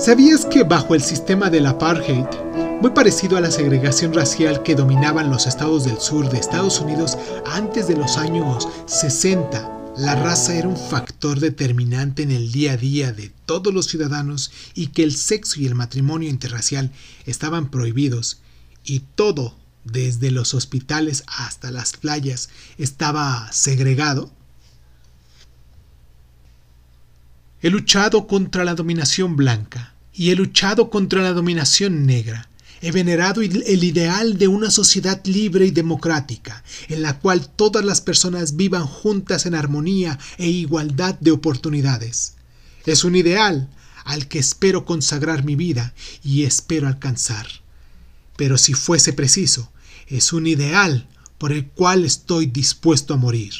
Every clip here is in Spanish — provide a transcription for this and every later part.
¿Sabías que bajo el sistema del apartheid, muy parecido a la segregación racial que dominaban los estados del sur de Estados Unidos antes de los años 60, la raza era un factor determinante en el día a día de todos los ciudadanos y que el sexo y el matrimonio interracial estaban prohibidos y todo, desde los hospitales hasta las playas, estaba segregado? He luchado contra la dominación blanca y he luchado contra la dominación negra. He venerado el ideal de una sociedad libre y democrática, en la cual todas las personas vivan juntas en armonía e igualdad de oportunidades. Es un ideal al que espero consagrar mi vida y espero alcanzar. Pero si fuese preciso, es un ideal por el cual estoy dispuesto a morir.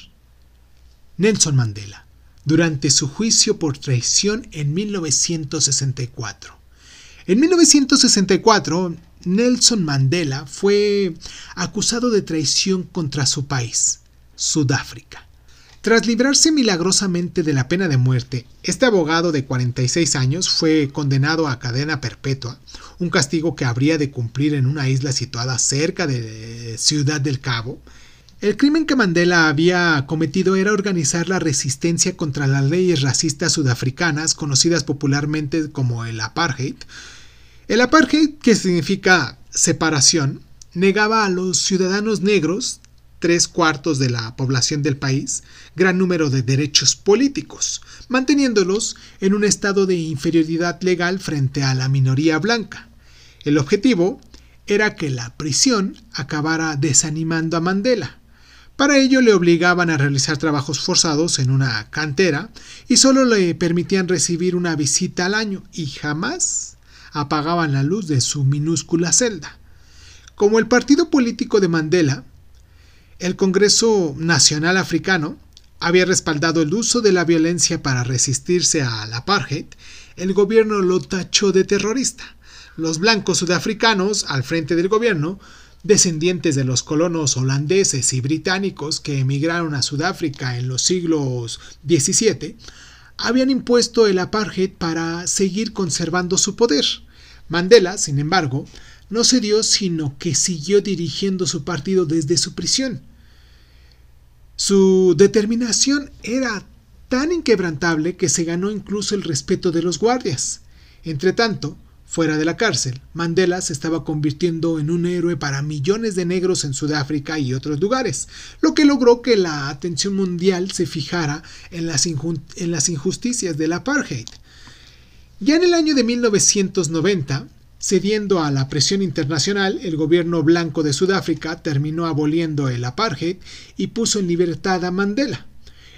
Nelson Mandela durante su juicio por traición en 1964. En 1964, Nelson Mandela fue acusado de traición contra su país, Sudáfrica. Tras librarse milagrosamente de la pena de muerte, este abogado de 46 años fue condenado a cadena perpetua, un castigo que habría de cumplir en una isla situada cerca de Ciudad del Cabo, el crimen que Mandela había cometido era organizar la resistencia contra las leyes racistas sudafricanas, conocidas popularmente como el apartheid. El apartheid, que significa separación, negaba a los ciudadanos negros, tres cuartos de la población del país, gran número de derechos políticos, manteniéndolos en un estado de inferioridad legal frente a la minoría blanca. El objetivo era que la prisión acabara desanimando a Mandela para ello le obligaban a realizar trabajos forzados en una cantera y solo le permitían recibir una visita al año y jamás apagaban la luz de su minúscula celda. Como el partido político de Mandela, el Congreso Nacional Africano había respaldado el uso de la violencia para resistirse al apartheid, el gobierno lo tachó de terrorista. Los blancos sudafricanos, al frente del gobierno, descendientes de los colonos holandeses y británicos que emigraron a Sudáfrica en los siglos XVII, habían impuesto el apartheid para seguir conservando su poder. Mandela, sin embargo, no cedió, sino que siguió dirigiendo su partido desde su prisión. Su determinación era tan inquebrantable que se ganó incluso el respeto de los guardias. Entretanto, Fuera de la cárcel, Mandela se estaba convirtiendo en un héroe para millones de negros en Sudáfrica y otros lugares, lo que logró que la atención mundial se fijara en las, injusticias del apartheid. Ya en el año de 1990, Cediendo a la presión internacional, el gobierno blanco de Sudáfrica terminó aboliendo el apartheid y puso en libertad a Mandela.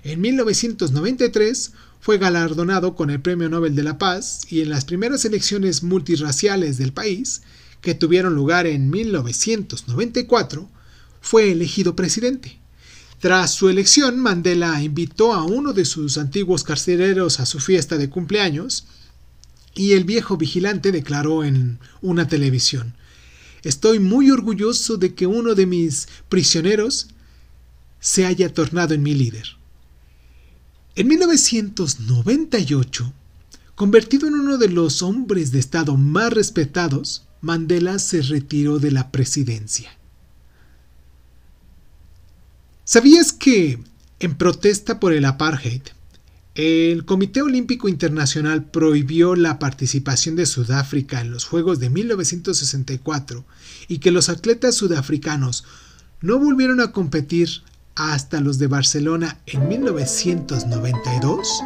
En 1993 fue galardonado con el Premio Nobel de la Paz y en las primeras elecciones multirraciales del país, que tuvieron lugar en 1994, fue elegido presidente. Tras su elección, Mandela invitó a uno de sus antiguos carceleros a su fiesta de cumpleaños y el viejo vigilante declaró en una televisión, Estoy muy orgulloso de que uno de mis prisioneros se haya tornado en mi líder. En 1998, convertido en uno de los hombres de Estado más respetados, Mandela se retiró de la presidencia. ¿Sabías que, en protesta por el apartheid, el Comité Olímpico Internacional prohibió la participación de Sudáfrica en los Juegos de 1964 y que los atletas sudafricanos no volvieron a competir hasta los de Barcelona en 1992?